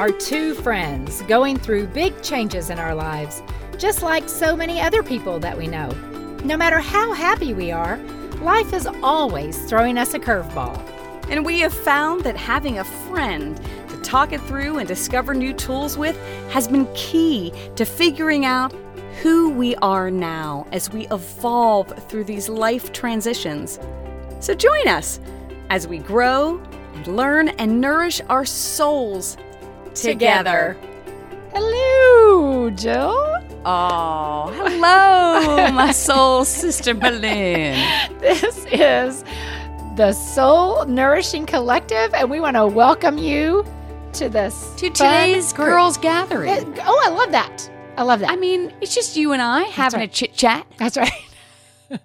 are two friends going through big changes in our lives, just like so many other people that we know. No matter how happy we are, life is always throwing us a curveball. And we have found that having a friend to talk it through and discover new tools with has been key to figuring out who we are now as we evolve through these life transitions. So join us as we grow and learn and nourish our souls together. Hello, Jill. Oh, hello, my soul sister Malin. This is the Soul Nourishing Collective, and we want to welcome you to this To today's group. girls' gathering. Oh, I love that. I love that. I mean, it's just you and I having right. a chit chat. That's right.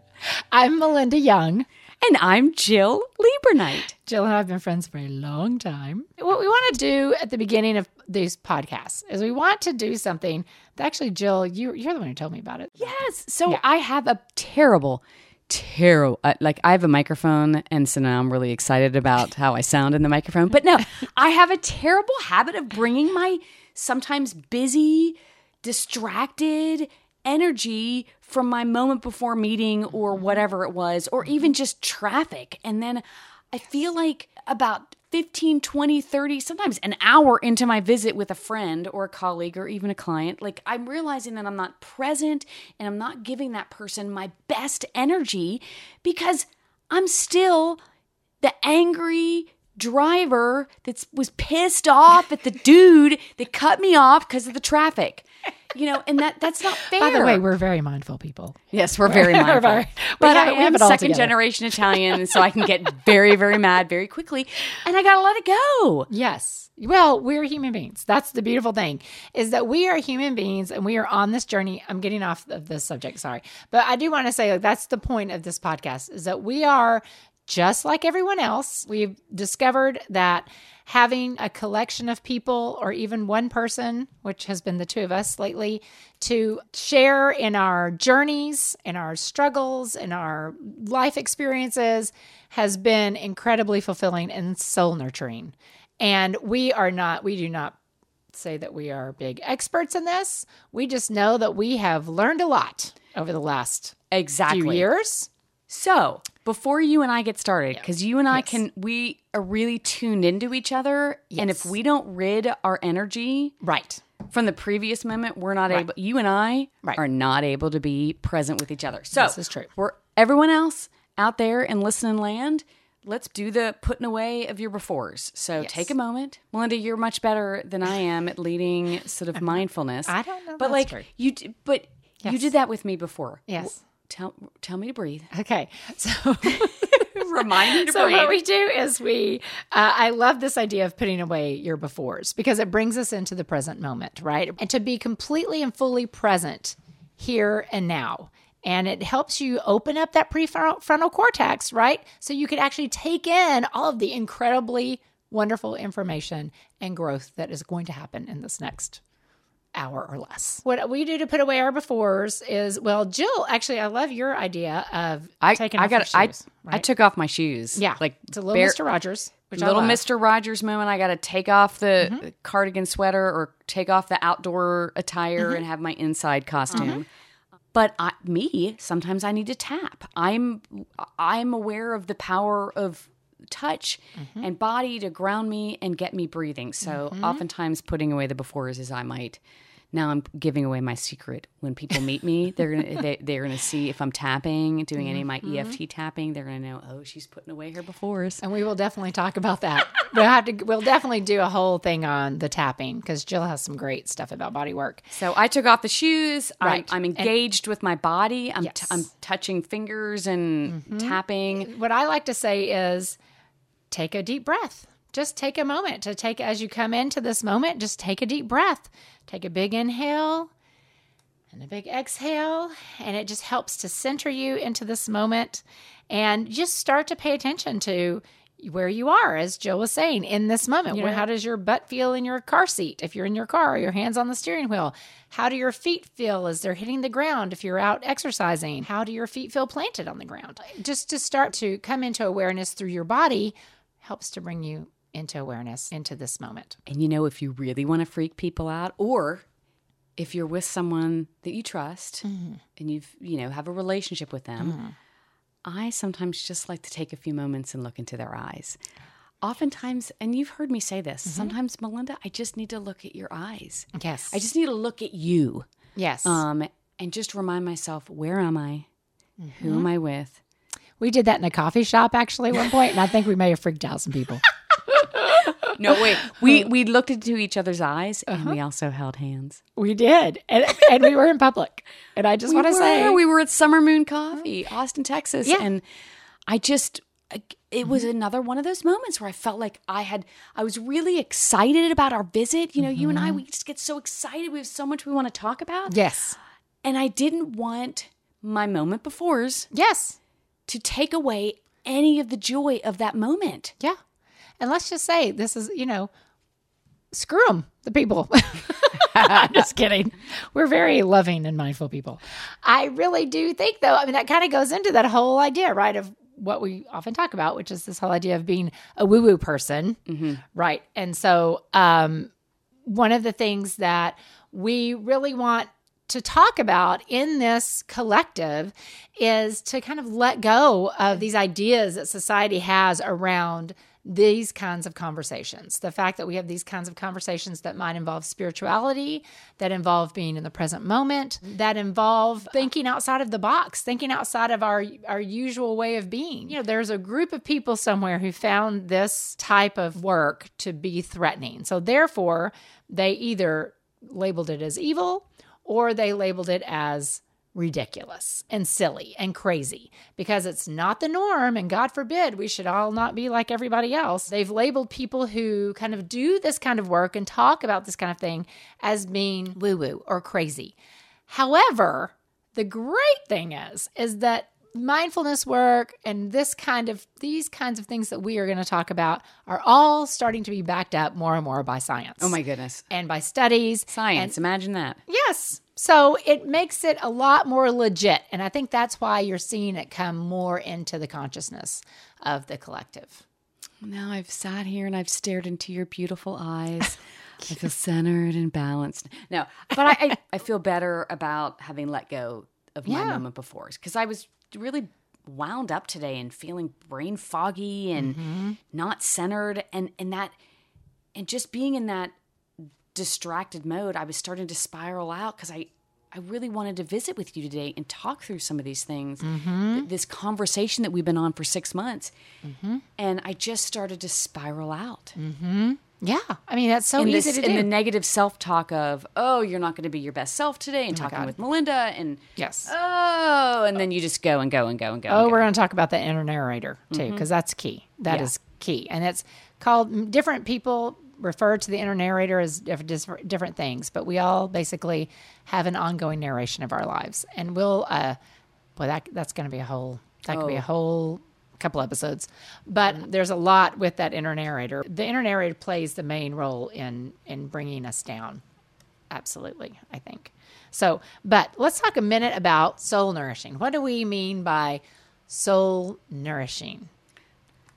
I'm Melinda Young. And I'm Jill Liebernight. Jill and I have been friends for a long time. What we want to do at the beginning of these podcasts is we want to do something that actually, Jill, you, you're the one who told me about it. Yes. So Yeah. I have a terrible, terrible, uh, like I have a microphone. And so now I'm really excited about how I sound in the microphone. But no, I have a terrible habit of bringing my sometimes busy, distracted energy from my moment before meeting or whatever it was, or even mm-hmm. just traffic. And then I feel like about 15, 20, 30, sometimes an hour into my visit with a friend or a colleague or even a client, like I'm realizing that I'm not present and I'm not giving that person my best energy because I'm still the angry driver that was pissed off at the dude that cut me off because of the traffic. You know, and that that's not fair. By the way, we're very mindful people. Yes, we're very mindful. very- but have- I am second together. generation Italian, and so I can get very, very mad very quickly, and I gotta let it go. Yes. Well, we're human beings. That's the beautiful thing is that we are human beings and we are on this journey. I'm getting off of this subject, sorry. But I do want to say like, that's the point of this podcast is that we are just like everyone else. We've discovered that having a collection of people or even one person, which has been the two of us lately, to share in our journeys, in our struggles, in our life experiences has been incredibly fulfilling and soul nurturing. And we are not, we do not say that we are big experts in this. We just know that we have learned a lot over the last Exactly. few years. So before you and I get started, because you and I Yes. can, we are really tuned into each other, and if we don't rid our energy Right. from the previous moment, we're not able. You and I Right. are not able to be present with each other. So This is true. For everyone else out there in listening land, let's do the putting away of your befores. So take a moment, Melinda. You're much better than I am at leading sort of mindfulness. I don't know but like true. you, but you did that with me before. Yes. Tell tell me to breathe. Okay. So Remind me to so breathe. what we do is we uh, i love this idea of putting away your befores because it brings us into the present moment right and to be completely and fully present here and now and it helps you open up that prefrontal cortex right so you can actually take in all of the incredibly wonderful information and growth that is going to happen in this next hour or less. What we do to put away our befores is well, Jill. Actually, I love your idea of I taking I off got I shoes, I right? took off my shoes. Yeah, like it's a little bare- Mr. Rogers, which I little. Mr. Rogers moment. I got to take off the Mm-hmm. cardigan sweater or take off the outdoor attire Mm-hmm. and have my inside costume. But I, me, sometimes I need to tap. I'm I'm aware of the power of touch Mm-hmm. and body to ground me and get me breathing. So oftentimes putting away the befores is I might. Now I'm giving away my secret. When people meet me, they're gonna they, they're gonna see if I'm tapping, doing any of my Mm-hmm. EFT tapping. They're gonna know, oh, she's putting away her befores. and we will definitely talk about that. we'll have to. We'll definitely do a whole thing on the tapping because Jill has some great stuff about body work. So I took off the shoes. Right. I'm, I'm engaged with my body. I'm, Yes. Mm-hmm. I'm touching fingers and tapping. What I like to say is, take a deep breath. Just take a moment to take as you come into this moment. Just take a deep breath. Take a big inhale and a big exhale, and it just helps to center you into this moment and just start to pay attention to where you are, as Jill was saying, in this moment. Where, how does your butt feel in your car seat if you're in your car, your hands on the steering wheel? How do your feet feel as they're hitting the ground if you're out exercising? How do your feet feel planted on the ground? Just to start to come into awareness through your body helps to bring you into awareness, into this moment. And you know, if you really want to freak people out, or if you're with someone that you trust mm-hmm. and you've, you know, have a relationship with them, mm-hmm. I sometimes just like to take a few moments and look into their eyes. Oftentimes, and you've heard me say this, mm-hmm. sometimes, Melinda, I just need to look at your eyes. Yes. I just need to look at you yes. um, and just remind myself, where am I? Who am I with? we did that in a coffee shop actually at one point, and I think we may have freaked out some people. No, wait. We we looked into each other's eyes and we uh-huh. also held hands. We did, and, and we were in public. And I just want to say, we were at Summer Moon Coffee, uh-huh. Austin, Texas, Yeah. and I just it was mm-hmm. another one of those moments where I felt like I had I was really excited about our visit. You know, you and I mm-hmm. we just get so excited. We have so much we want to talk about, yes, and I didn't want my moment before's yes, to take away any of the joy of that moment. yeah. And let's just say this is, you know, screw them, the people. I'm just kidding. We're very loving and mindful people. I really do think, though, I mean, that kind of goes into that whole idea, right, of what we often talk about, which is this whole idea of being a woo woo person, right? And so, um, one of the things that we really want to talk about in this collective is to kind of let go of these ideas that society has around these kinds of conversations. The fact that we have these kinds of conversations that might involve spirituality, that involve being in the present moment, that involve thinking outside of the box, thinking outside of our our usual way of being. You know, there's a group of people somewhere who found this type of work to be threatening. So therefore, they either labeled it as evil or they labeled it as ridiculous and silly and crazy because it's not the norm. And God forbid we should all not be like everybody else. They've labeled people who kind of do this kind of work and talk about this kind of thing as being woo woo or crazy. However, the great thing is, is that mindfulness work and this kind of these kinds of things that we are going to talk about are all starting to be backed up more and more by science. Oh my goodness. And by studies. Science, imagine that. Yes. So it makes it a lot more legit. And I think that's why you're seeing it come more into the consciousness of the collective. Now I've sat here and I've stared into your beautiful eyes. I feel centered and balanced. No, but I, I, I feel better about having let go of my Yeah. moment before because I was really wound up today and feeling brain foggy and mm-hmm. not centered and and that and just being in that distracted mode, I was starting to spiral out because I I really wanted to visit with you today and talk through some of these things, th- mm-hmm. this conversation that we've been on for six months, mm-hmm. and I just started to spiral out. Mm-hmm. Yeah. I mean, that's so in, easy this, to in do. the negative self talk of, oh, you're not going to be your best self today, and oh talking with Melinda, and yes. oh, and then you just go and go and go and go. Oh, and go. we're going to talk about the inner narrator too, because that's key. That is Yeah. key. And it's called different people refer to the inner narrator as diff- dis- different things, but we all basically have an ongoing narration of our lives. And we'll, uh, boy, that, that's going to be a whole, that could be a whole couple episodes. But there's a lot with that inner narrator. The inner narrator plays the main role in, in bringing us down. Absolutely, I think. So, but let's talk a minute about soul nourishing. What do we mean by soul nourishing?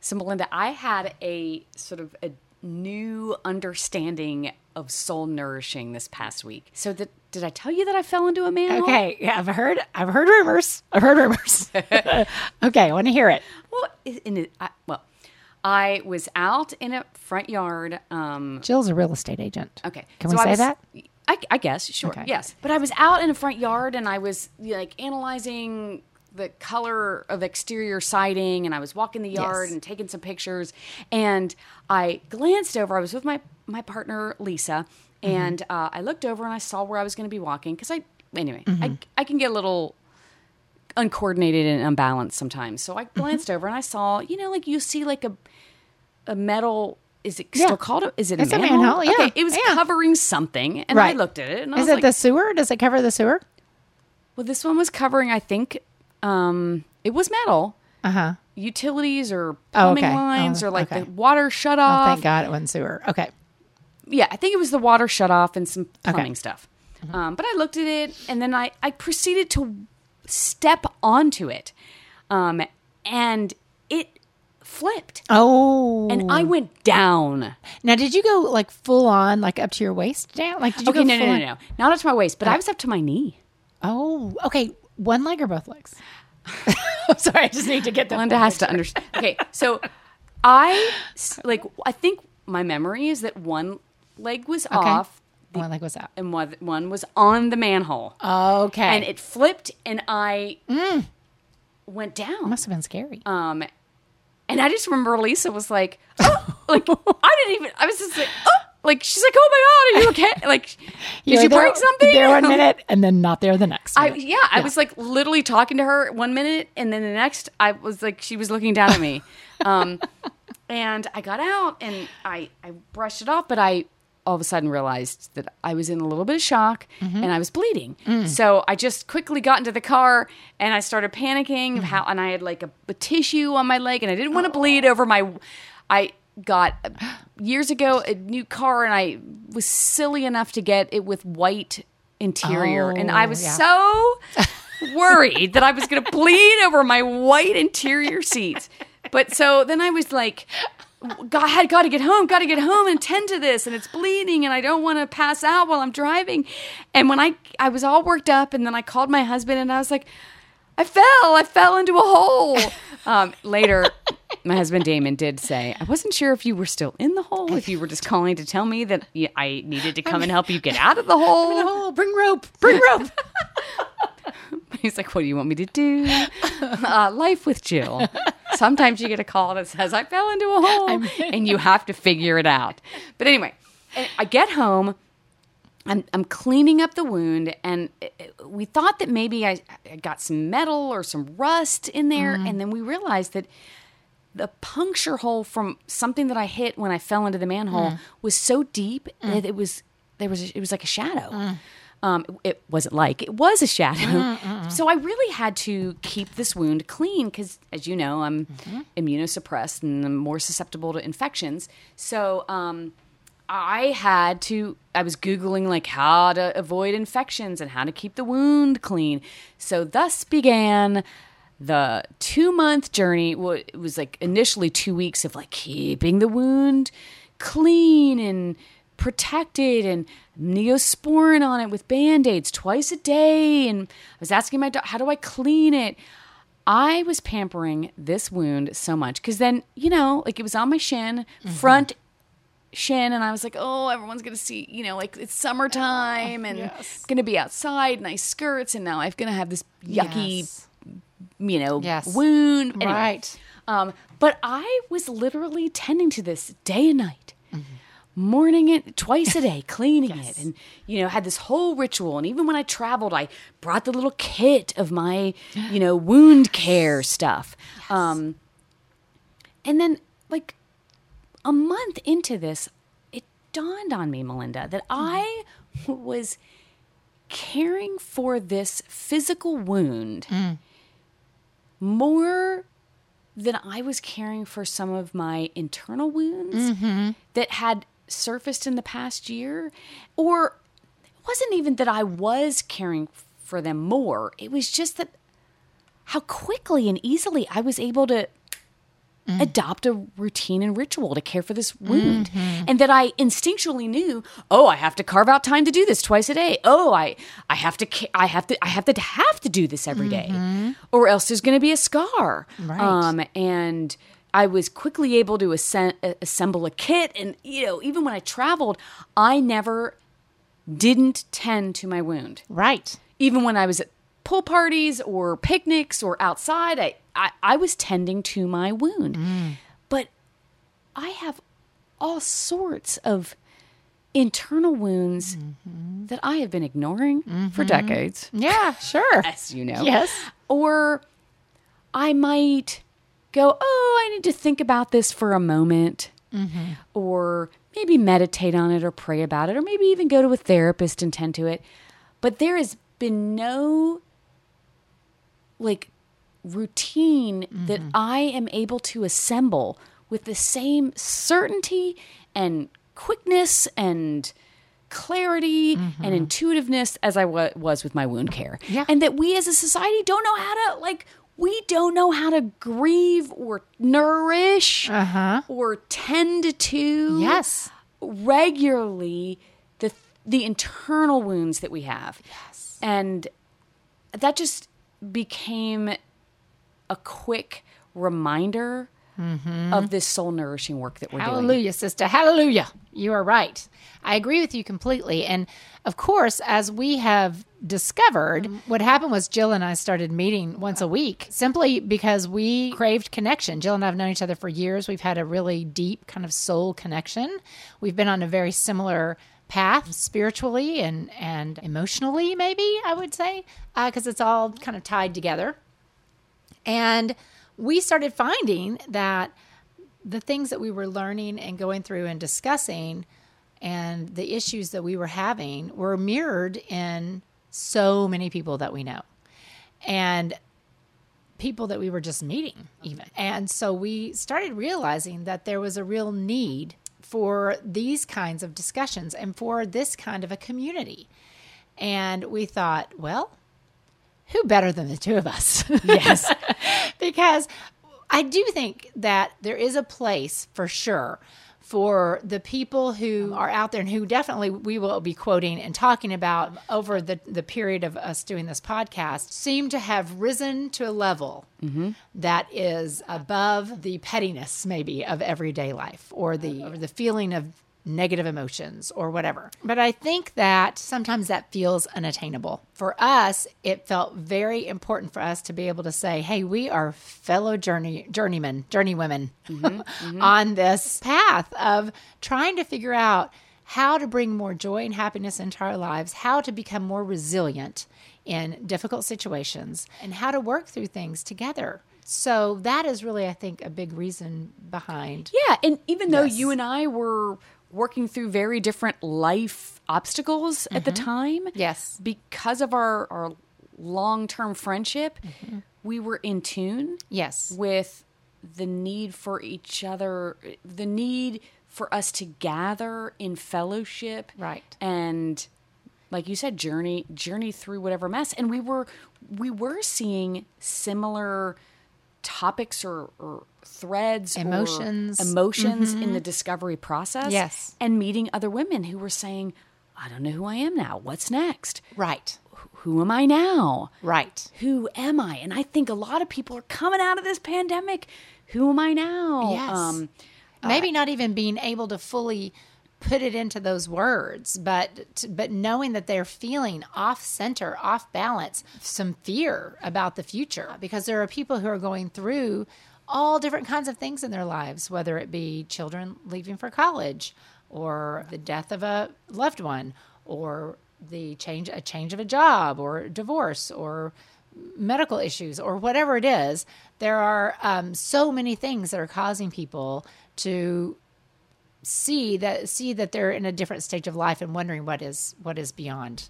So, Melinda, I had a sort of a new understanding of soul nourishing this past week. So, that, did I tell you that I fell into a manhole? Okay, yeah, I've heard I've heard rumors. I've heard rumors. okay, I want to hear it. Well, in it, I, well, I was out in a front yard. Um, Jill's a real estate agent. Okay. Can So we say was- that? I, I guess, sure. Okay. Yes. But I was out in a front yard and I was like analyzing the color of exterior siding and I was walking the yard Yes. and taking some pictures and I glanced over. I was with my, my partner, Lisa, Mm-hmm. and uh, I looked over and I saw where I was going to be walking because I, anyway, Mm-hmm. I, I can get a little uncoordinated and unbalanced sometimes. So I Mm-hmm. glanced over and I saw, you know, like you see like a, a metal. Is it Yeah. still called? A, is it It's a a manhole? manhole, yeah, Okay, it was yeah. covering something, and I looked at it, and I Is was it like, the sewer? Does it cover the sewer? "Well, this one was covering. I think um, it was metal, Uh huh. utilities or Oh, plumbing okay. lines, Oh, or like okay. the water shut off. Oh, thank God it wasn't sewer. Okay. yeah, I think it was the water shut off and some plumbing Okay. stuff. Um, but I looked at it, and then I I proceeded to step onto it, um, and it flipped Oh. and I went down. now, did you go like full on, like up to your waist down? Like, did you Okay, go no, no, full no, no, no. Not up to my waist, but I was up to my knee. Oh, okay. One leg or both legs? I'm sorry. I just need to get the. Linda has to understand. Okay, so I like I think my memory is that one leg was off One leg was out. and one one was on the manhole, Okay. and it flipped, and I went down. must have been scary. Um, and I just remember Lisa was like, oh, like I didn't even. I was just like, oh, like she's like, oh my god, are you okay? Like, did you break something? There one minute and then not there the next. I minute. yeah, I was like literally talking to her one minute, and then the next, I was like, she was looking down at me, um, and I got out and I I brushed it off, but I all of a sudden realized that I was in a little bit of shock Mm-hmm. and I was bleeding. Mm. So I just quickly got into the car and I started panicking of how, and I had like a, a tissue on my leg and I didn't want to bleed over my. I got years ago a new car and I was silly enough to get it with white interior and I Oh, was yeah. so worried that I was going to bleed over my white interior seats. But so then I was like, God, I had got to get home, got to get home and tend to this, and it's bleeding, and I don't want to pass out while I'm driving. And when I I was all worked up, and then I called my husband, and I was like, I fell, I fell into a hole. Um, later, my husband Damon did say, I wasn't sure if you were still in the hole, if you were just calling to tell me that I needed to come and help you get out of the hole. Oh, bring rope. Bring rope. He's like, "What do you want me to do?" uh, life with Jill. Sometimes you get a call that says, "I fell into a hole," and you have to figure it out. But anyway, I get home. I'm, I'm cleaning up the wound, and it- it- we thought that maybe I, I got some metal or some rust in there, mm-hmm. and then we realized that the puncture hole from something that I hit when I fell into the manhole mm. was so deep mm. that it was there was it was like a shadow. Mm. Um, it wasn't like it was a shadow. Mm-hmm, mm-hmm. So I really had to keep this wound clean because, as you know, I'm mm-hmm. immunosuppressed and I'm more susceptible to infections. So um, I had to. I was googling like how to avoid infections and how to keep the wound clean. So thus began the two month journey. Well, it was like initially two weeks of like keeping the wound clean and protected and neosporin on it with band-aids twice a day and i was asking my doctor how do i clean it i was pampering this wound so much because then you know like it was on my shin mm-hmm. front shin and i was like oh everyone's gonna see you know like it's summertime oh, and it's gonna be outside nice skirts and now i'm gonna have this yucky Yes. You know Yes. wound Anyway. Right. Um, but I was literally tending to this day and night, Mm-hmm. morning it twice a day, cleaning it, and you know had this whole ritual. And even when I traveled, I brought the little kit of my you know wound care stuff. Um, and then like a month into this, it dawned on me, Melinda, that I was caring for this physical wound more than I was caring for some of my internal wounds mm-hmm. that had surfaced in the past year. Or it wasn't even that I was caring for them more, it was just that how quickly and easily I was able to adopt a routine and ritual to care for this wound. And that i instinctually knew oh i have to carve out time to do this twice a day. Oh i i have to i have to i have to have to do this every day, or else there's going to be a scar. Right. um and i was quickly able to uh, assemble a kit. And you know even when i traveled i never didn't tend to my wound. Right. even when I was at pool parties or picnics or outside, I, I, I was tending to my wound. Mm. But I have all sorts of internal wounds mm-hmm. that I have been ignoring for mm-hmm. decades, Yeah, sure. as you know. Yes. Or I might go, oh, I need to think about this for a moment. Mm-hmm. Or maybe meditate on it or pray about it, or maybe even go to a therapist and tend to it. But there has been no like routine that I am able to assemble with the same certainty and quickness and clarity and intuitiveness as I was with my wound care. Yeah. And that we as a society don't know how to like we don't know how to grieve or nourish Uh-huh. or tend to Yes. regularly the the internal wounds that we have. Yes. And that just became a quick reminder mm-hmm. of this soul nourishing work that we're doing. Hallelujah, sister. Hallelujah. You are right. I agree with you completely. And of course, as we have discovered, mm-hmm. what happened was Jill and I started meeting once a week simply because we craved connection. Jill and I have known each other for years. We've had a really deep kind of soul connection. We've been on a very similar path spiritually and, and emotionally, maybe I would say, uh, because it's all kind of tied together. And we started finding that the things that we were learning and going through and discussing and the issues that we were having were mirrored in so many people that we know and people that we were just meeting even. And so we started realizing that there was a real need for these kinds of discussions and for this kind of a community. And we thought well who better than the two of us? Yes. because I do think that there is a place for sure for the people who are out there and who definitely we will be quoting and talking about over the, the period of us doing this podcast seem to have risen to a level mm-hmm. that is above the pettiness maybe of everyday life or the or the feeling of negative emotions or whatever. But I think that sometimes that feels unattainable. For us, it felt very important for us to be able to say, "Hey, we are fellow journey journeymen, journeywomen mm-hmm, mm-hmm. on this path of trying to figure out how to bring more joy and happiness into our lives, how to become more resilient in difficult situations, and how to work through things together." So that is really, I think, a big reason behind. Yeah, and even though Yes. you and I were working through very different life obstacles at the mm-hmm. time, Yes. because of our our long-term friendship, mm-hmm. we were in tune Yes. with the need for each other, the need for us to gather in fellowship, Right. And like you said, journey journey through whatever mess. And we were we were seeing similar topics or, or threads, or Emotions. emotions in the discovery process. Yes. and meeting other women who were saying, "I don't know who I am now. What's next? Right. Who am I now?" Right. who am I? And I think a lot of people are coming out of this pandemic. Who am I now? Yes. Um, Maybe not even being able to fully put it into those words, but but knowing that they're feeling off center, off balance, some fear about the future because there are people who are going through all different kinds of things in their lives, whether it be children leaving for college or the death of a loved one or the change a change of a job or divorce or medical issues or whatever it is, there are um, so many things that are causing people to see that see that they're in a different stage of life and wondering what is what is beyond,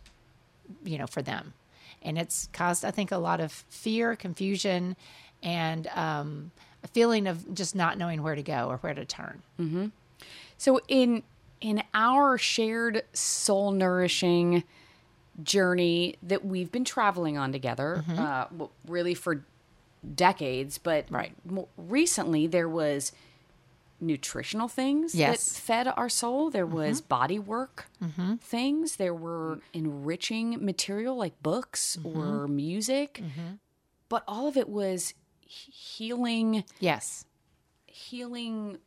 you know, for them, and it's caused I think a lot of fear, confusion, and um, a feeling of just not knowing where to go or where to turn. so in in our shared soul nourishing journey that we've been traveling on together, uh, really for decades, but Right. recently there was nutritional things Yes. that fed our soul. There mm-hmm. was body work mm-hmm. things. There were enriching material like books mm-hmm. or music, but all of it was healing, Yes. healing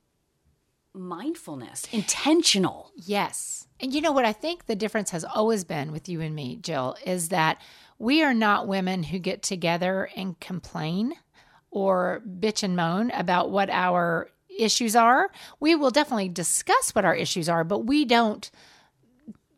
mindfulness, intentional. Yes. And you know what I think the difference has always been with you and me, Jill, is that we are not women who get together and complain or bitch and moan about what our issues are. We will definitely discuss what our issues are, but we don't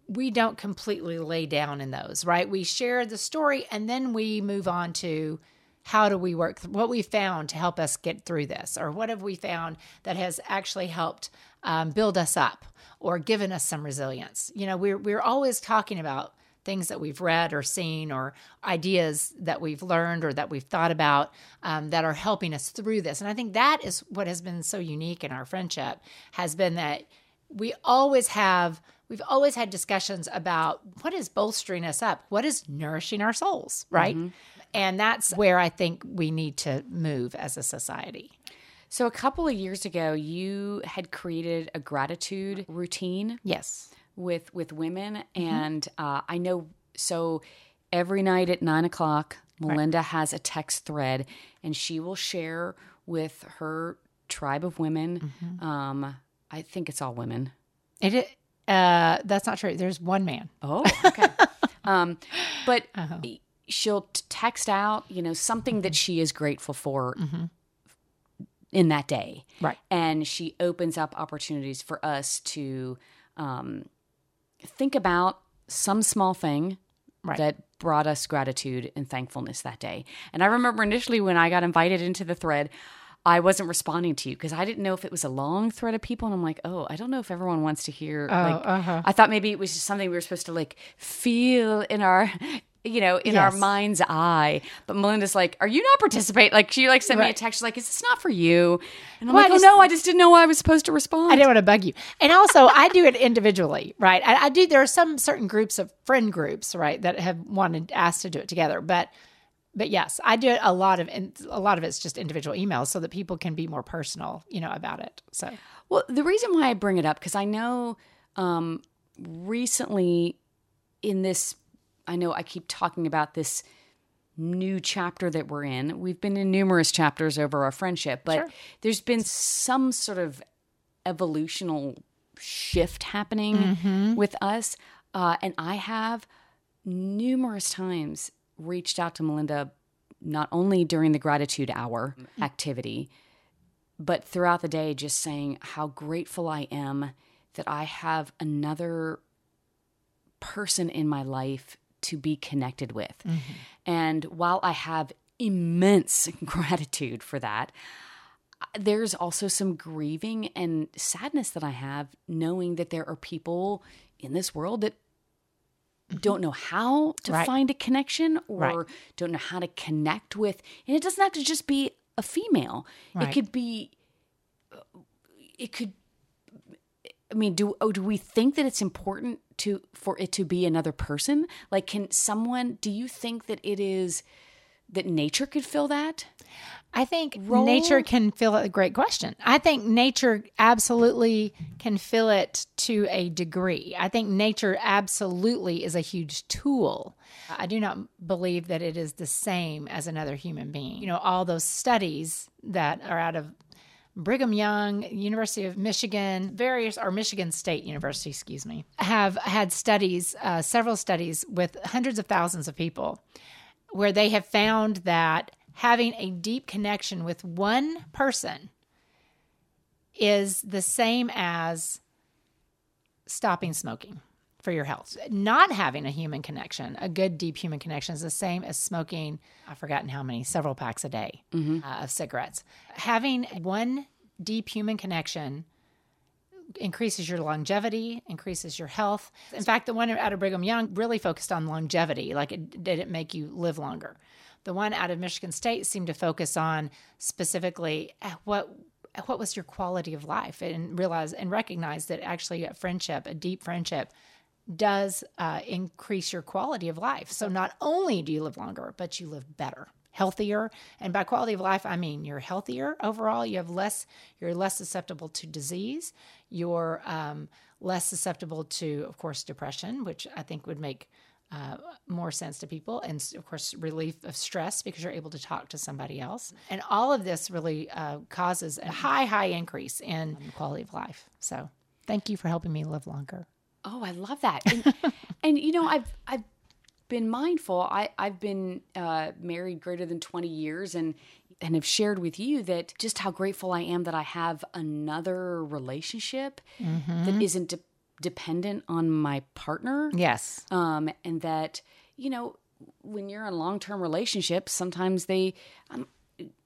we don't completely lay down in those, right? We share the story and then we move on to how do we work what we found to help us get through this or what have we found that has actually helped um, build us up or given us some resilience you know we're, we're always talking about things that we've read or seen or ideas that we've learned or that we've thought about um, that are helping us through this and i think that is what has been so unique in our friendship has been that we always have we've always had discussions about what is bolstering us up what is nourishing our souls right And that's where I think we need to move as a society. So, a couple of years ago, you had created a gratitude routine Yes. With with women, and uh, I know. So, every night at nine o'clock, Melinda has a text thread, and she will share with her tribe of women. Um, I think it's all women. It, uh, that's not true. There's one man. Oh, okay. um, but she'll text out, you know, something that she is grateful for in that day. Right. And she opens up opportunities for us to um, think about some small thing Right. that brought us gratitude and thankfulness that day. And I remember initially when I got invited into the thread, I wasn't responding to you because I didn't know if it was a long thread of people. And I'm like, oh, I don't know if everyone wants to hear. like, uh-huh. I thought maybe it was just something we were supposed to like feel in our, you know, in our mind's eye. But Melinda's like, are you not participate? Like she like sent me a text she's like, is this not for you? And I'm Well, like, oh just- no, I just didn't know I was supposed to respond. I didn't want to bug you. And also, I do it individually, right? I, I do. There are some certain groups of friend groups, right, that have wanted asked to do it together. But, but yes, I do it a lot of, and a lot of it's just individual emails, so that people can be more personal, you know, about it. So Well, the reason why I bring it up because I know um, recently in this, I know I keep talking about this new chapter that we're in. We've been in numerous chapters over our friendship, but Sure. there's been some sort of evolutional shift happening Mm-hmm. with us, uh, and I have numerous times reached out to Melinda not only during the gratitude hour activity but throughout the day just saying how grateful I am that I have another person in my life to be connected with. Mm-hmm. And while I have immense gratitude for that, there's also some grieving and sadness that I have knowing that there are people in this world that mm-hmm. don't know how to Right. find a connection or Right. don't know how to connect with and it doesn't have to just be a female Right. it could be uh, it could I mean, do oh, do we think that it's important to for it to be another person? Like, can someone? Do you think that it is that nature could fill that? I think nature can fill it. Great question. I think nature absolutely can fill it to a degree. I think nature absolutely is a huge tool. I do not believe that it is the same as another human being. You know, all those studies that are out of Brigham Young, University of Michigan, various, or Michigan State University, excuse me, have had studies, uh, several studies with hundreds of thousands of people where they have found that having a deep connection with one person is the same as stopping smoking for your health. Not having a human connection, a good deep human connection, is the same as smoking, I've forgotten how many, several packs a day uh, of cigarettes. Having one deep human connection increases your longevity, increases your health. In fact, the one out of Brigham Young really focused on longevity, like it did it make you live longer. The one out of Michigan State seemed to focus on specifically uh, what what was your quality of life and realize and recognize that actually a friendship, a deep friendship does uh, increase your quality of life. So not only do you live longer, but you live better, healthier. And by quality of life, I mean you're healthier overall. You have less, you're less susceptible to disease. You're um, less susceptible to, of course, depression, which I think would make uh, more sense to people, and of course, relief of stress because you're able to talk to somebody else. And all of this really uh, causes a high, high increase in quality of life. So, thank you for helping me live longer. Oh, I love that. And, and you know, I've I've been mindful. I I've been uh, married greater than twenty years, and and have shared with you that just how grateful I am that I have another relationship that isn't de- dependent on my partner. Yes. um, and that you know when you're in long-term relationships sometimes they i'm,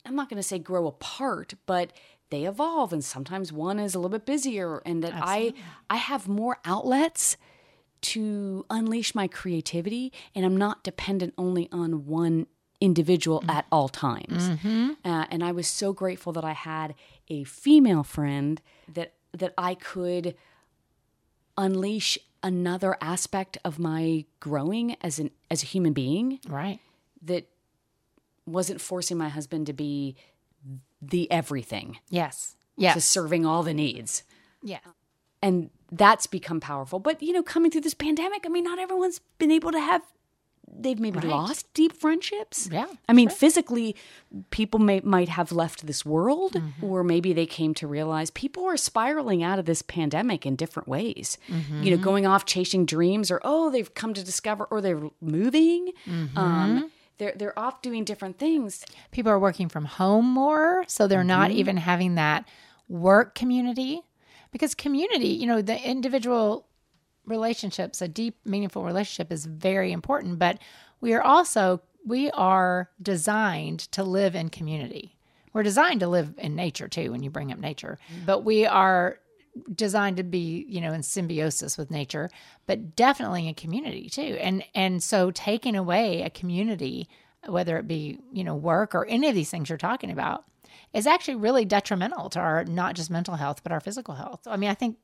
I'm not going to say grow apart but they evolve and sometimes one is a little bit busier and that i i have more outlets to unleash my creativity and i'm not dependent only on one individual at all times. Uh, and i was so grateful that i had a female friend that that i could unleash another aspect of my growing as an as a human being Right. that wasn't forcing my husband to be the everything Yes. to Yes. serving all the needs Yeah. and that's become powerful but you know coming through this pandemic i mean not everyone's been able to have they've maybe Right. lost deep friendships Yeah, i mean physically people may might have left this world Mm-hmm. or maybe they came to realize people are spiraling out of this pandemic in different ways Mm-hmm. you know going off chasing dreams or oh they've come to discover or they're moving Mm-hmm. um they're they're off doing different things People are working from home more, so they're not Mm-hmm. even having that work community because community, you know, the individual relationships, a deep meaningful relationship is very important, but we are also we are designed to live in community. We're designed to live in nature too when you bring up nature, but we are designed to be you know in symbiosis with nature but definitely in community too and and so taking away a community whether it be you know work or any of these things you're talking about is actually really detrimental to our not just mental health but our physical health so, i mean i think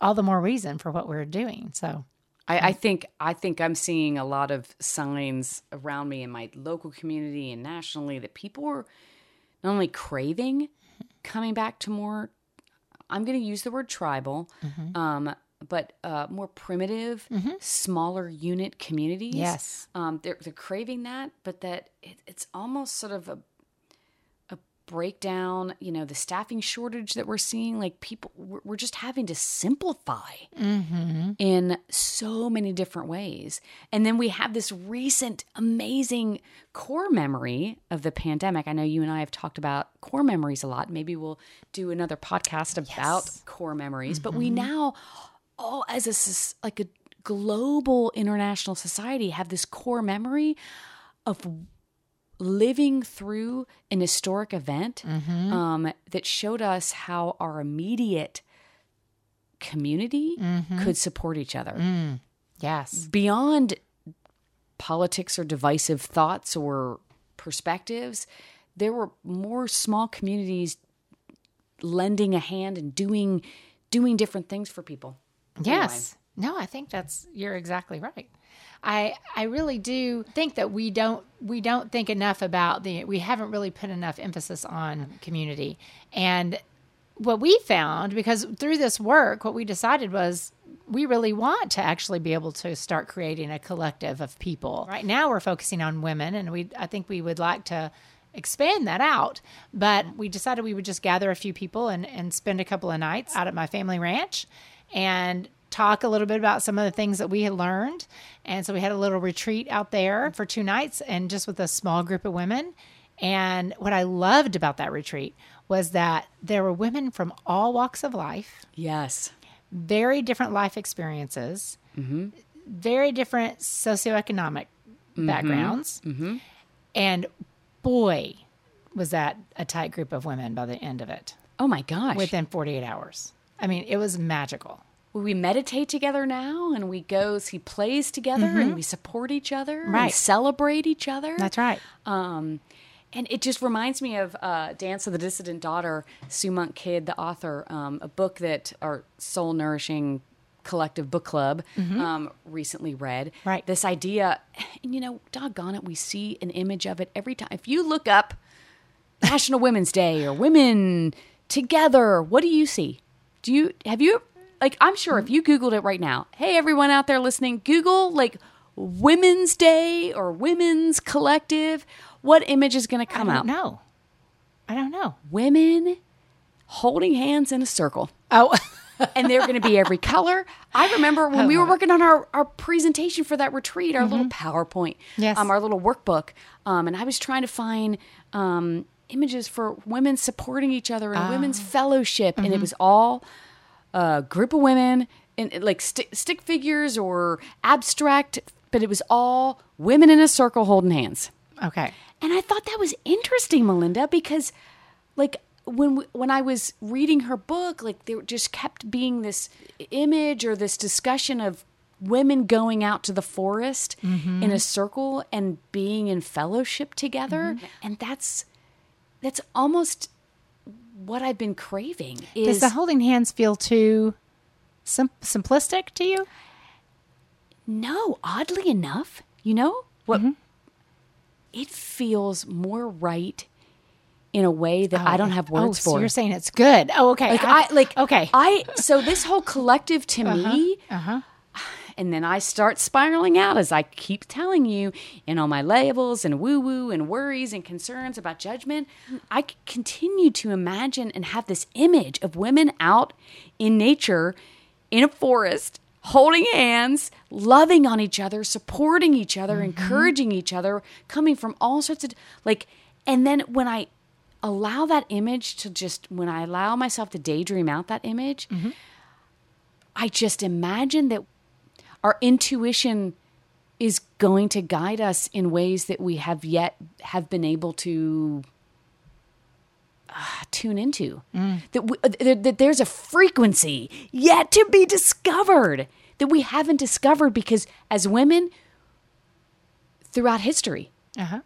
all the more reason for what we're doing so I, I think I think I'm seeing a lot of signs around me in my local community and nationally that people are not only craving coming back to more. I'm going to use the word tribal, um, but uh, more primitive, smaller unit communities. Yes. um, they're they're craving that, but that it, it's almost sort of a breakdown. You know, the staffing shortage that we're seeing. Like people, we're, we're just having to simplify mm-hmm. in so many different ways. And then we have this recent amazing core memory of the pandemic. I know you and I have talked about core memories a lot. Maybe we'll do another podcast about core memories. But we mm-hmm. now all as a like a global international society have this core memory of living through an historic event mm-hmm. um, that showed us how our immediate community mm-hmm. could support each other. Mm. Yes. Beyond politics or divisive thoughts or perspectives there were more small communities lending a hand and doing doing different things for people. Yes. No, I think that's you're exactly right. I I really do think that we don't we don't think enough about the we haven't really put enough emphasis on community. And what we found because through this work what we decided was we really want to actually be able to start creating a collective of people. Right now we're focusing on women and we I think we would like to expand that out. But we decided we would just gather a few people and, and spend a couple of nights out at my family ranch and talk a little bit about some of the things that we had learned. And so we had a little retreat out there for two nights and just with a small group of women. And what I loved about that retreat was that there were women from all walks of life, yes very different life experiences, mm-hmm. very different socioeconomic mm-hmm. backgrounds. Mm-hmm. And boy, was that a tight group of women by the end of it oh my gosh within 48 hours. I mean, it was magical. We meditate together now and we go see plays together and we support each other and Right. celebrate each other That's right. Um, and it just reminds me of uh, Dance of the Dissident Daughter, Sue Monk Kidd, the author, um, a book that our soul nourishing collective book club um, recently read. Right. This idea, and you know, doggone it, we see an image of it every time. If you look up National Women's Day or Women Together, what do you see? Do you have you like? I'm sure if you Googled it right now, hey everyone out there listening, Google like Women's Day or Women's Collective. What image is going to come I out? don't. I don't know. Women holding hands in a circle. Oh, and they're going to be every color. I remember when we were working on our, our presentation for that retreat, our little PowerPoint, Yes. um, our little workbook, um, and I was trying to find um, images for women supporting each other and women's fellowship, and it was all a group of women and, like sti stick figures or abstract, but it was all women in a circle holding hands. okay. And I thought that was interesting, Melinda, because like when we, when I was reading her book, like there just kept being this image or this discussion of women going out to the forest mm-hmm. in a circle and being in fellowship together, mm-hmm. and that's that's almost what I've been craving. Does Is the holding hands feel too sim- simplistic to you? no, oddly enough, you know what? it feels more right in a way that I don't have oh, words so for. you're saying it's good. Oh, okay. like I, like okay. I so this whole collective to me uh-huh. And then I start spiraling out as I keep telling you in all my labels and woo woo and worries and concerns about judgment. I continue to imagine and have this image of women out in nature in a forest holding hands, loving on each other, supporting each other, mm-hmm. encouraging each other, coming from all sorts of like and then when I allow that image to just when I allow myself to daydream out that image, mm-hmm. I just imagine that our intuition is going to guide us in ways that we have yet have been able to uh, tune into. That, we, uh, that, that there's a frequency yet to be discovered that we haven't discovered because as women throughout history, uh-huh.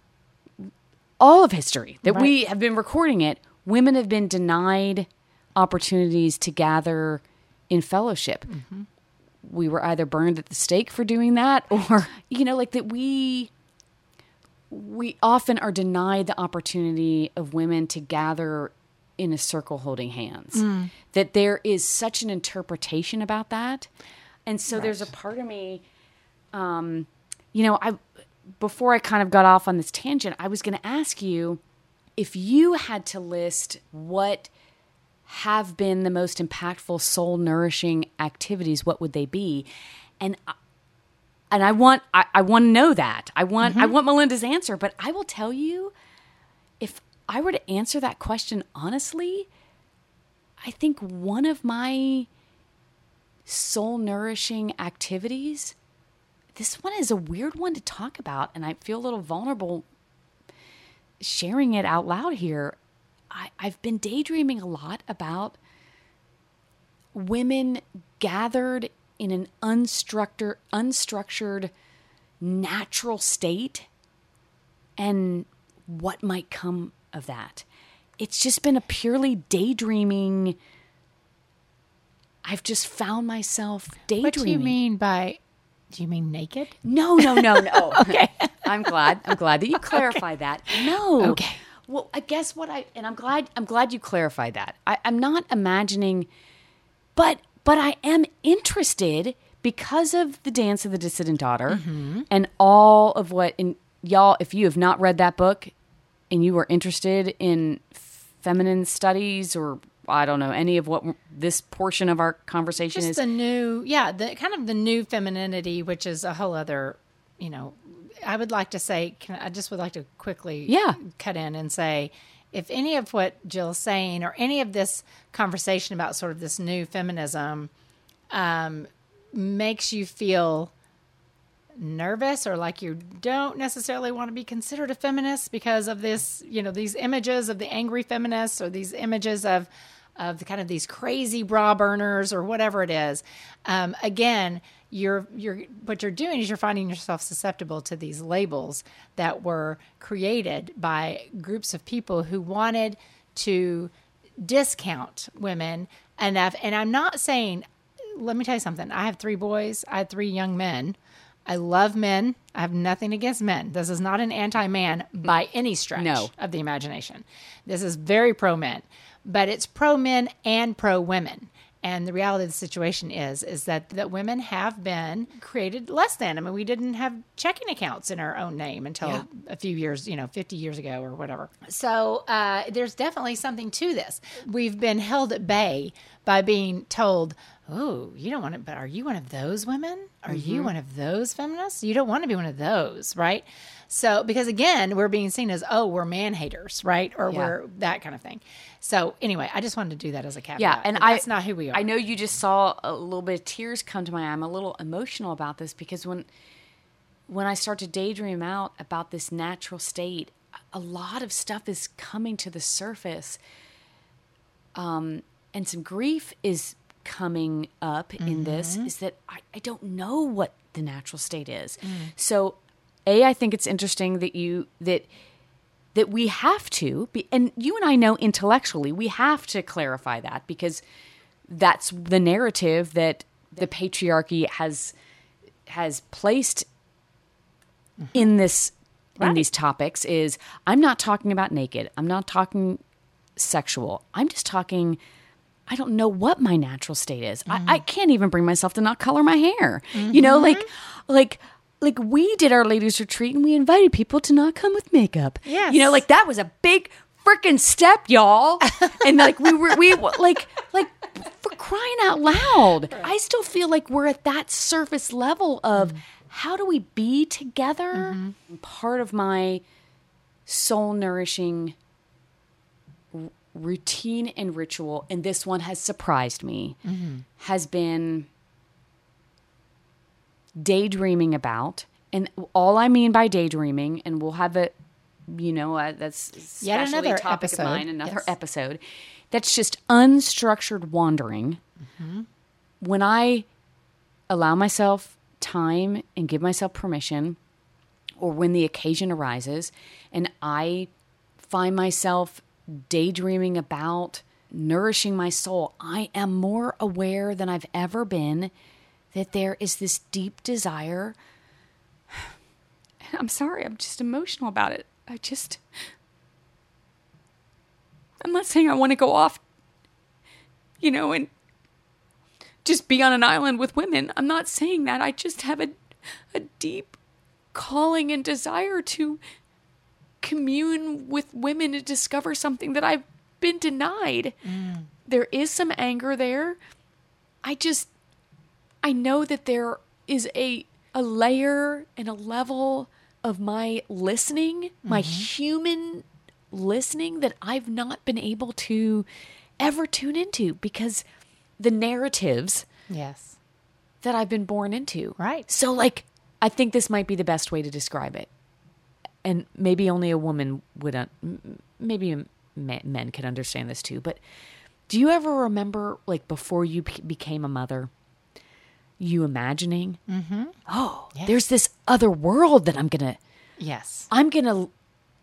all of history that Right. we have been recording it, women have been denied opportunities to gather in fellowship. Mm-hmm. We were either burned at the stake for doing that or you know like that we we often are denied the opportunity of women to gather in a circle holding hands. Mm. That there is such an interpretation about that. And so there's a part of me um you know, I before I kind of got off on this tangent, I was going to ask you if you had to list what have been the most impactful soul nourishing activities, what would they be? And I- and I want I, I want to know that. I want I mm-hmm. want Melinda's answer, but I will tell you if I were to answer that question honestly, I think one of my soul nourishing activities this one is a weird one to talk about and i feel a little vulnerable sharing it out loud here I, i've been daydreaming a lot about women gathered in an unstructured unstructured natural state and what might come of that it's just been a purely daydreaming i've just found myself daydreaming What do you mean by? Do you mean naked? no, no, no, no. okay. I'm glad. I'm glad that you clarified that. No. Okay. Well, I guess what I and I'm glad I'm glad you clarified that. I, I'm not imagining but but I am interested because of the dance of the dissident daughter mm-hmm. and all of what and y'all, if you have not read that book and you are interested in feminine studies or I don't know any of what this portion of our conversation Just is the new, yeah, the kind of the new femininity, which is a whole other, you know. I would like to say, can, I just would like to quickly, Yeah. cut in and say, if any of what Jill's saying or any of this conversation about sort of this new feminism um, makes you feel nervous or like you don't necessarily want to be considered a feminist because of this, you know, these images of the angry feminists or these images of of the kind of these crazy bra burners or whatever it is. Um, again, you're you're what you're doing is you're finding yourself susceptible to these labels that were created by groups of people who wanted to discount women enough. And I'm not saying, let me tell you something. I have three boys. I have three young men. I love men. I have nothing against men. This is not an anti-man by any stretch No. of the imagination. This is very pro men, but it's pro men and pro women. And the reality of the situation is, is that that women have been created less than. I mean, we didn't have checking accounts in our own name until Yeah. a few years, you know, 50 years ago or whatever. So uh, there's definitely something to this. We've been held at bay by being told, oh, you don't want to, but are you one of those women? Are you one of those feminists? You don't want to be one of those, right? So, because again, we're being seen as, oh, we're man haters, right? Or Yeah. we're that kind of thing. So, anyway, I just wanted to do that as a caveat. Yeah, and I, that's not who we are. I know you just saw a little bit of tears come to my eye. I'm a little emotional about this because when when I start to daydream out about this natural state, a lot of stuff is coming to the surface, um, and some grief is coming up in this. Is that I, I don't know what the natural state is. So, a I think it's interesting that you that that we have to be and you and I know intellectually we have to clarify that because that's the narrative that the patriarchy has has placed in this in these topics is I'm not talking about naked. I'm not talking sexual. I'm just talking. I don't know what my natural state is. I, mm-hmm. I can't even bring myself to not color my hair. You know, like, mm-hmm. like, like we did our ladies retreat and we invited people to not come with makeup. Yeah, You know, like that was a big freaking step, y'all. and like we were, we like, like for crying out loud. I still feel like we're at that surface level of mm-hmm. how do we be together? Mm-hmm. Part of my soul nourishing r- routine and ritual, and this one has surprised me, mm-hmm. has been daydreaming about. And all I mean by daydreaming, and we'll have it, you know, uh, that's Yet another topic episode. of mine, another Yes. episode. That's just unstructured wandering. When I allow myself time and give myself permission, or when the occasion arises, and I find myself daydreaming about nourishing my soul, I am more aware than I've ever been that there is this deep desire. I'm sorry, I'm just emotional about it. I just. I'm not saying I want to go off, you know, and just be on an island with women. I'm not saying that. I just have a, a deep calling and desire to commune with women to discover something that I've been denied. Mm. There is some anger there. I just I know that there is a a layer and a level of my listening, my mm-hmm. human listening that I've not been able to ever tune into because the narratives Yes. that I've been born into. Right. So, like, I think this might be the best way to describe it. And maybe only a woman would, un- maybe men, could understand this too. But do you ever remember, like, before you be- became a mother, you imagining, mm-hmm. oh, there's this other world that I'm going to, Yes. I'm going to,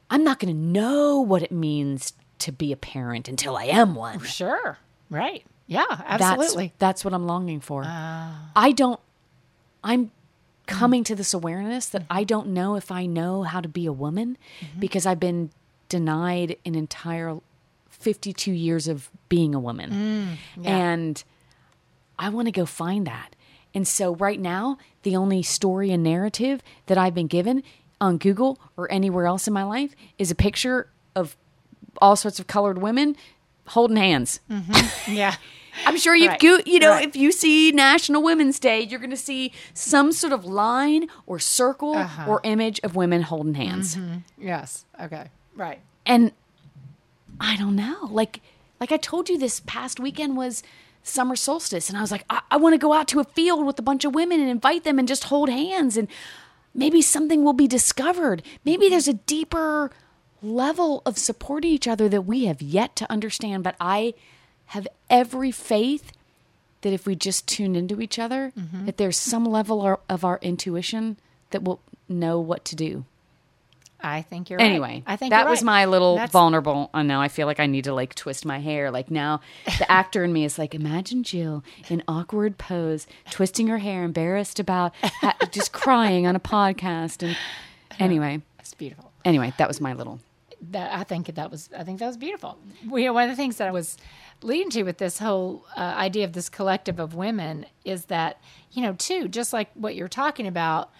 I'm not going to know what it means to be a parent until I am one. For sure. Right. Yeah, That's, absolutely. That's what I'm longing for. Ah. I don't, I'm mm. coming to this awareness that I don't know if I know how to be a woman mm-hmm. because I've been denied an entire 52 years of being a woman. Mm, and I want to go find that. And so right now, the only story and narrative that I've been given on Google or anywhere else in my life is a picture of all sorts of colored women holding hands. yeah. I'm sure you've Right. go, you know, Right. if you see National Women's Day, you're going to see some sort of line or circle Uh-huh. or image of women holding hands. Yes. Okay. Right. And I don't know. Like like I told you this past weekend was summer solstice and I was like I, I want to go out to a field with a bunch of women and invite them and just hold hands and maybe something will be discovered. Maybe there's a deeper level of supporting each other that we have yet to understand, but I have every faith that if we just tune into each other, mm-hmm. that there's some level of our intuition that will know what to do. I think you're right. Anyway, I think that was right. my little That's- vulnerable. I know I feel like I need to like twist my hair. Like now, the actor in me is like, imagine Jill in awkward pose, twisting her hair, embarrassed about ha- just crying on a podcast. And anyway, It's beautiful. anyway, that was my little. that I think that was I think that was beautiful. We one of the things that I was leading to with this whole uh, idea of this collective of women is that you know too just like what you're talking about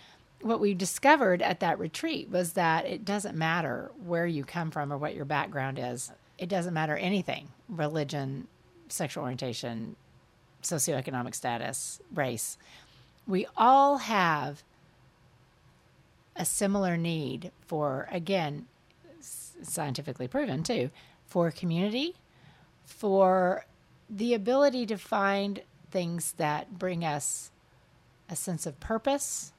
what we discovered at that retreat was that it doesn't matter where you come from or what your background is. It doesn't matter anything religion sexual orientation socioeconomic status race. We all have a similar need for again scientifically proven too, for community, for the ability to find things that bring us a sense of purpose,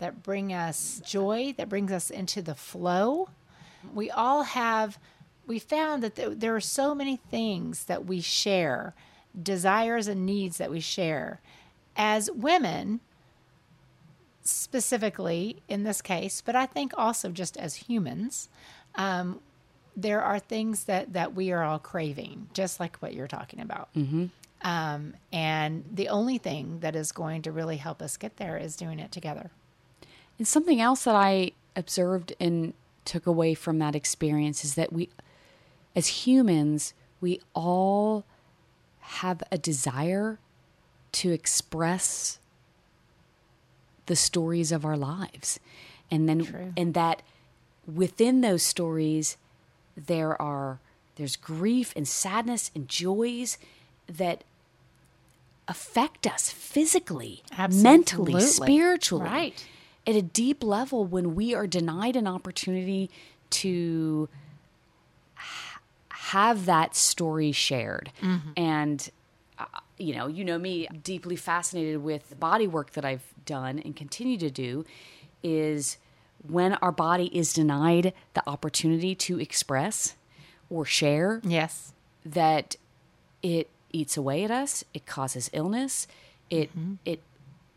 that bring us joy, that brings us into the flow. We all have, we found that there are so many things that we share, desires and needs that we share. As women, specifically in this case, but I think also just as humans, um, there are things that that we are all craving, just like what you're talking about. Mm-hmm. Um, and the only thing that is going to really help us get there is doing it together. And something else that I observed and took away from that experience is that we, as humans, we all have a desire to express the stories of our lives. And then, and that within those stories, there are, there's grief and sadness and joys that affect us physically, mentally, spiritually. Right. At a deep level, when we are denied an opportunity to have that story shared. And, uh, you know, you know me, deeply fascinated with the body work that I've done and continue to do is when our body is denied the opportunity to express or share Yes. that it eats away at us, it causes illness, it it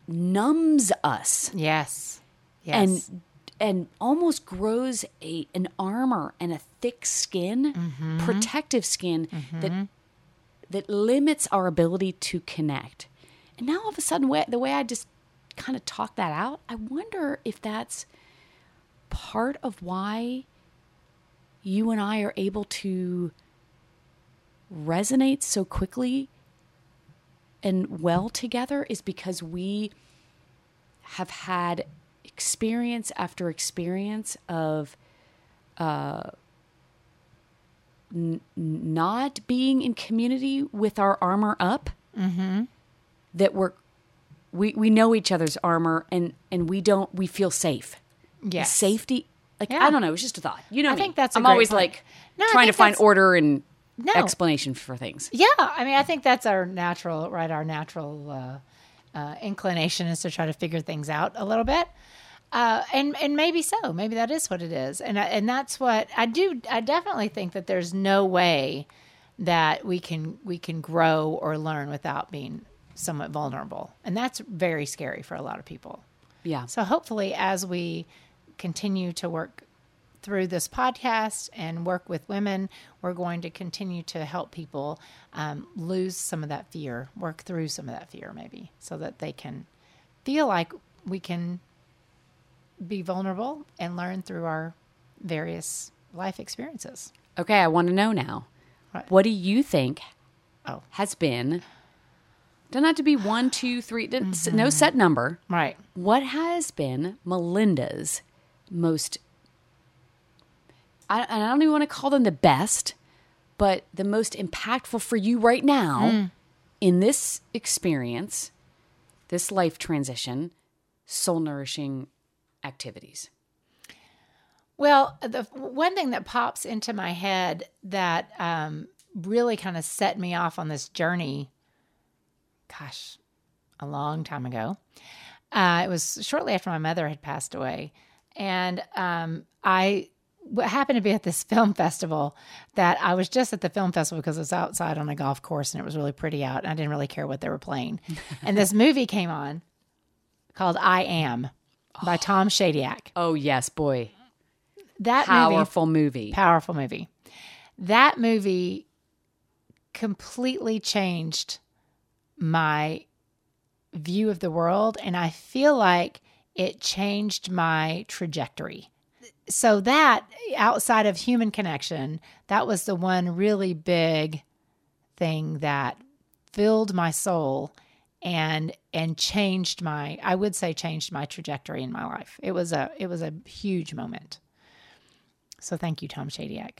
numbs us Yes. Yes. and and almost grows a an armor and a thick skin, Mm-hmm. protective skin that that limits our ability to connect. And now all of a sudden, way, the way I just kind of talk that out, I wonder if that's part of why you and I are able to resonate so quickly and well together is because we have had experience after experience of uh, n- not being in community with our armor up. Mm-hmm. That we're we we know each other's armor and and we don't we feel safe. yes. Safety. Like Yeah. I don't know. It's just a thought. You know, I me. think that's I'm always point. like No, trying to find order and No. explanation for things. Yeah, I mean, I think that's our natural, right? Our natural uh, uh, inclination is to try to figure things out a little bit, uh, and and maybe so, maybe that is what it is, and I- and that's what I do. I definitely think that there's no way that we can we can grow or learn without being somewhat vulnerable, and that's very scary for a lot of people. Yeah. So hopefully, as we continue to work through this podcast and work with women, we're going to continue to help people um, lose some of that fear, work through some of that fear, maybe, so that they can feel like we can be vulnerable and learn through our various life experiences. Okay, I want to know now. Right. What do you think Oh. has been? Doesn't have to be one, two, three. Mm-hmm. No set number. Right. What has been Melinda's most? I, and I don't even want to call them the best, but the most impactful for you right now Hmm. in this experience, this life transition, soul nourishing activities. Well, the one thing that pops into my head that um, really kind of set me off on this journey, gosh, a long time ago. Uh, it was shortly after my mother had passed away, and um, I w- happened to be at this film festival. That I was just at the film festival because it was outside on a golf course and it was really pretty out. And I didn't really care what they were playing, and this movie came on called "I Am" by oh. Tom Shadyac. Oh yes, boy, That movie powerful movie. powerful movie. That movie completely changed my view of the world, and I feel like it changed my trajectory. So, that outside of human connection, that was the one really big thing that filled my soul and and changed my I would say changed my trajectory in my life. It was a it was a huge moment. So thank you, Tom Shadyac.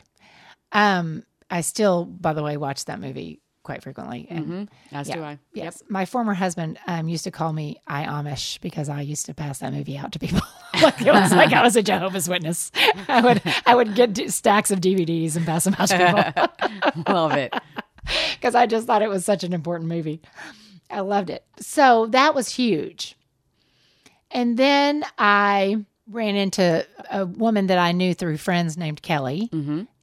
Um, I still, by the way, watch that movie quite frequently. And As do I. yes, my former husband um, used to call me I Amish because I used to pass that movie out to people. like it was like I was a Jehovah's Witness. I would I would get d- stacks of DVDs and pass them out to people Love it. because I just thought it was such an important movie. I loved it. So that was huge. And then I ran into a woman that I knew through friends named Kelly.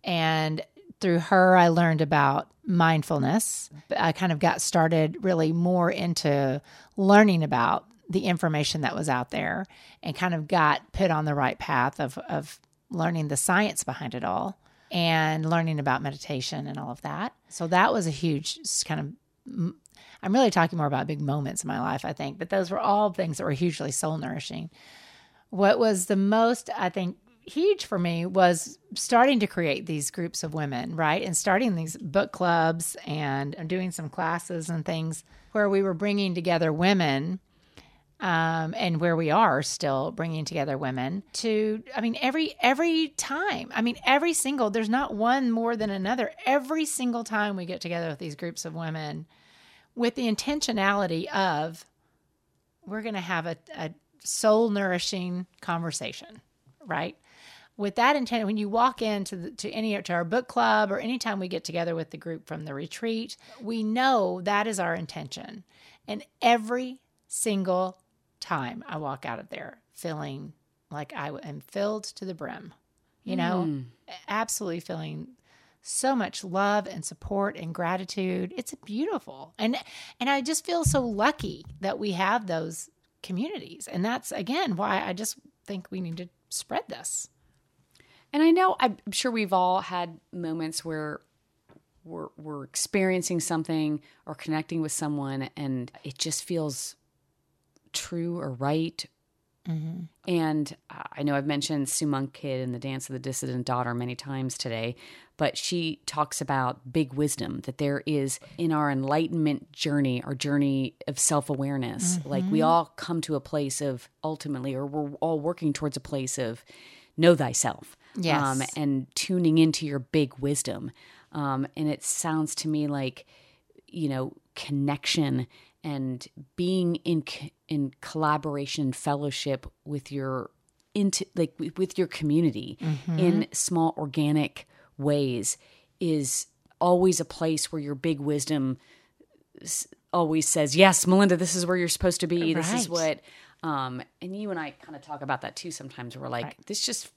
And through her, I learned about mindfulness. I kind of got started really more into learning about the information that was out there and kind of got put on the right path of, of learning the science behind it all and learning about meditation and all of that. So that was a huge kind of I'm really talking more about big moments in my life, I think, but those were all things that were hugely soul nourishing. What was the most, I think, huge for me was starting to create these groups of women, right? And starting these book clubs and doing some classes and things where we were bringing together women um, and where we are still bringing together women to i mean every every time i mean every single there's not one more than another every single time we get together with these groups of women with the intentionality of we're going to have a, a soul nourishing conversation right with that intent when you walk into the, to any to our book club or anytime we get together with the group from the retreat we know that is our intention and every single time I walk out of there feeling like I am filled to the brim, you know, mm. absolutely feeling so much love and support and gratitude. It's beautiful. And and I just feel so lucky that we have those communities. And that's again why I just think we need to spread this. And I know I'm sure we've all had moments where we're we're experiencing something or connecting with someone and it just feels true or right. Mm-hmm. And uh, I know I've mentioned Sue Monk Kidd and the Dance of the Dissident Daughter many times today, but she talks about big wisdom that there is in our enlightenment journey, our journey of self awareness. Mm-hmm. Like we all come to a place of ultimately, or we're all working towards a place of know thyself. Yes. Um, and tuning into your big wisdom. Um, and it sounds to me like, you know, connection and being in in collaboration and fellowship with your into like with your community mm-hmm. in small organic ways is always a place where your big wisdom always says yes melinda this is where you're supposed to be right. this is what um and you and i kind of talk about that too sometimes we're like right. this just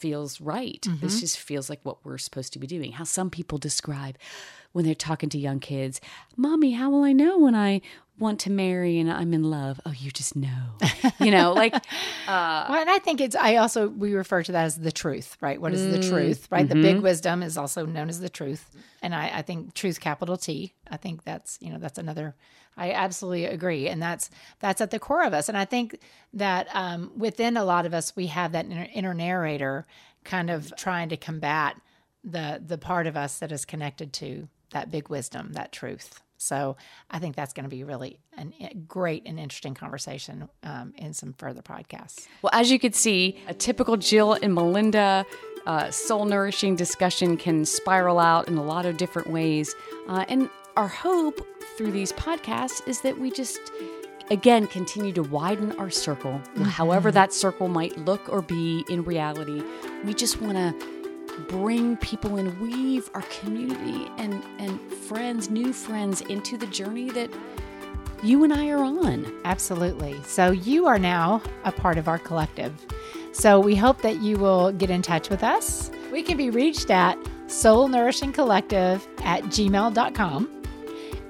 feels right mm-hmm. this just feels like what we're supposed to be doing how some people describe when they're talking to young kids. Mommy, how will I know when I want to marry and I'm in love? Oh, you just know. You know, like uh Well, and I think it's I also we refer to that as the truth, right? What is mm, the truth? Right? Mm-hmm. The big mm-hmm. wisdom is also known as the truth. And I, I think truth capital T. I think that's, you know, that's another I absolutely agree. And that's that's at the core of us. And I think that um, within a lot of us we have that inner, inner narrator kind of trying to combat the the part of us that is connected to that big wisdom, that truth. So I think that's going to be really an, a great and interesting conversation um, in some further podcasts. Well, as you could see, a typical Jill and Melinda uh, soul nourishing discussion can spiral out in a lot of different ways. Uh, and our hope through these podcasts is that we just again continue to widen our circle mm-hmm. however that circle might look or be in reality we just want to bring people and weave our community and, and friends, new friends, into the journey that you and I are on. Absolutely. So you are now a part of our collective. So we hope that you will get in touch with us. We can be reached at soul nourishing collective at gmail.com.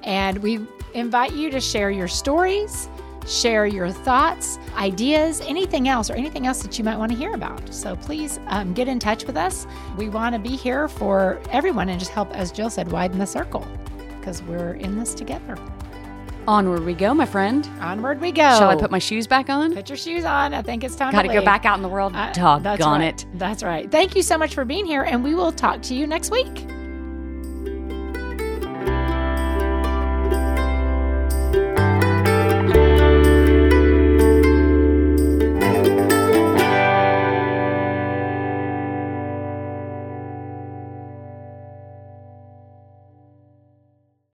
And we invite you to share your stories share your thoughts, ideas, anything else, or anything else that you might want to hear about. So please um, get in touch with us. We want to be here for everyone and just help, as Jill said, widen the circle because we're in this together. Onward we go, my friend. Onward we go. Shall I put my shoes back on? Put your shoes on. I think it's time Got to go back out in the world. Uh, Doggone right. it. That's right. Thank you so much for being here, and we will talk to you next week.